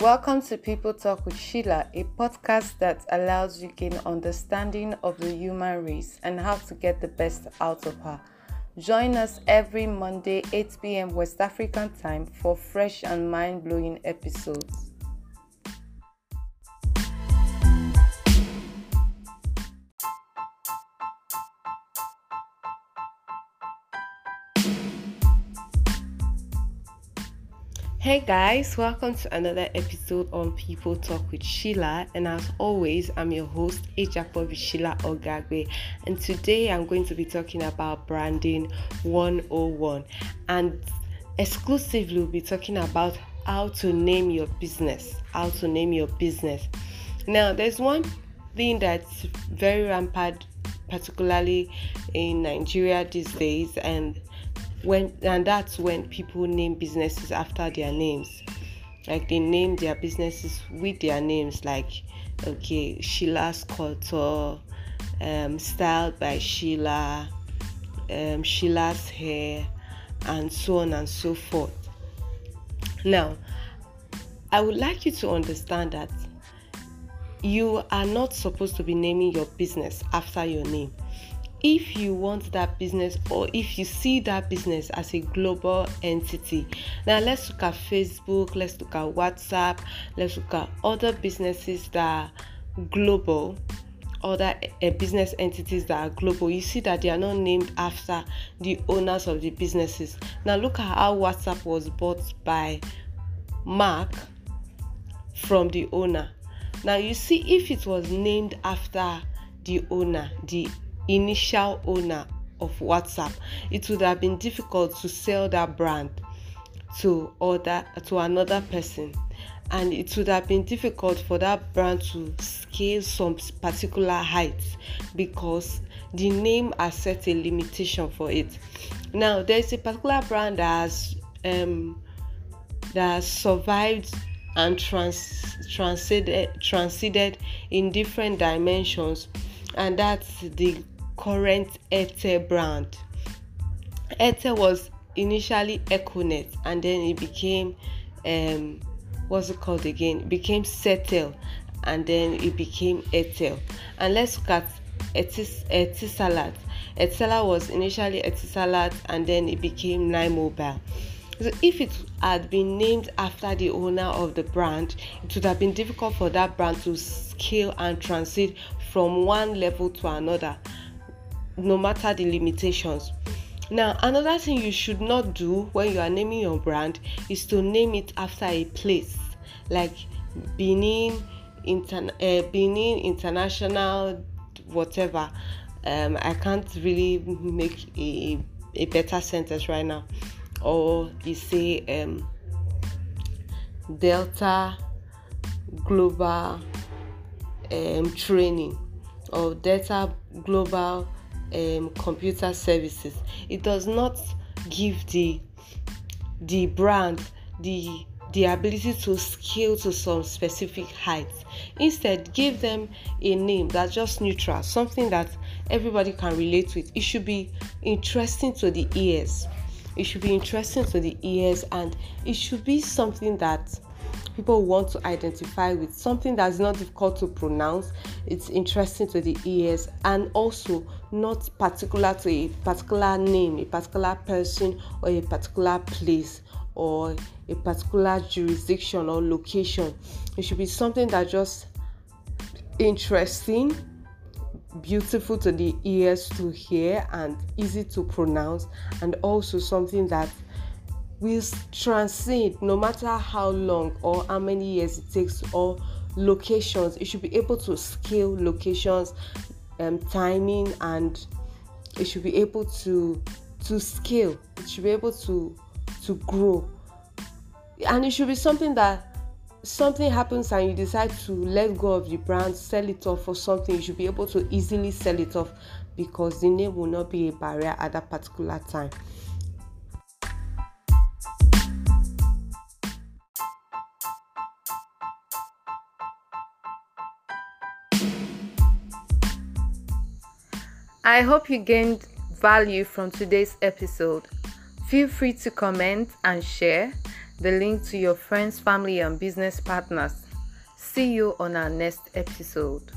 Welcome to People Talk with Sheila, a podcast that allows you gain understanding of the human race and how to get the best out of her. Join us every Monday, 8 p.m. West African time for fresh and mind blowing episodes. Hey guys, welcome to another episode on People Talk with Sheila. And as always, I'm your host, Ejapo Sheila Ogagwe. And today I'm going to be talking about branding 101. And exclusively, we'll be talking about how to name your business. How to name your business. Now, there's one thing that's very rampant, particularly in Nigeria these days, and when and that's when people name businesses after their names. Like they name their businesses with their names like okay sheila's culture um, styled by sheila um, sheila's hair and so on and so forth. Now i would like you to understand that you are not supposed to be naming your business after your name if you want that business or if you see that business as a global entity now let's look at facebook let's look at whatsapp let's look at other businesses that are global other uh, business entities that are global. You see that they are not named after the owners of the businesses. Now look at how whatsapp was bought by mark from the owner. Now you see if it was named after the owner the initial owner of WhatsApp, it would have been difficult to sell that brand to other to another person. And it would have been difficult for that brand to scale some particular heights because the name has set a limitation for it. Now there's a particular brand that has um, that has survived and trans transcended transcended in different dimensions and that's the current Airtel brand. Airtel was initially Econet and then it became um, what's it called again? It became Celtel and then it became Airtel. And let's look at Etis, Etisalat. Etisalat was initially Etisalat and then it became Nine Mobile. So if it had been named after the owner of the brand, it would have been difficult for that brand to scale and transit from one level to another no matter the limitations. Now, another thing you should not do when you are naming your brand is to name it after a place like Benin, Inter- uh, Benin International, whatever. Um, I can't really make a, a better sentence right now. Or you say um, Delta Global um, Training or Delta Global um, computer services. It does not give the the brand the the ability to scale to some specific heights. Instead give them a name that's just neutral something that everybody can relate with. It should be interesting to the ears. It should be interesting to the ears and it should be something that people want to identify with something that's not difficult to pronounce. It's interesting to the ears and also not particular to a particular name a particular person or a particular place or a particular jurisdiction or location. It should be something that just interesting beautiful to the ears to hear and easy to pronounce and also something that will transcend no matter how long or how many years it takes or locations it should be able to scale locations um, timing and it should be able to to scale. It should be able to to grow. And it should be something that something happens and you decide to let go of the brand sell it off for something you should be able to easily sell it off because the name will not be a barrier at that particular time I hope you gained value from today's episode. Feel free to comment and share. the link to your friends, family, and business partners. See you on our next episode.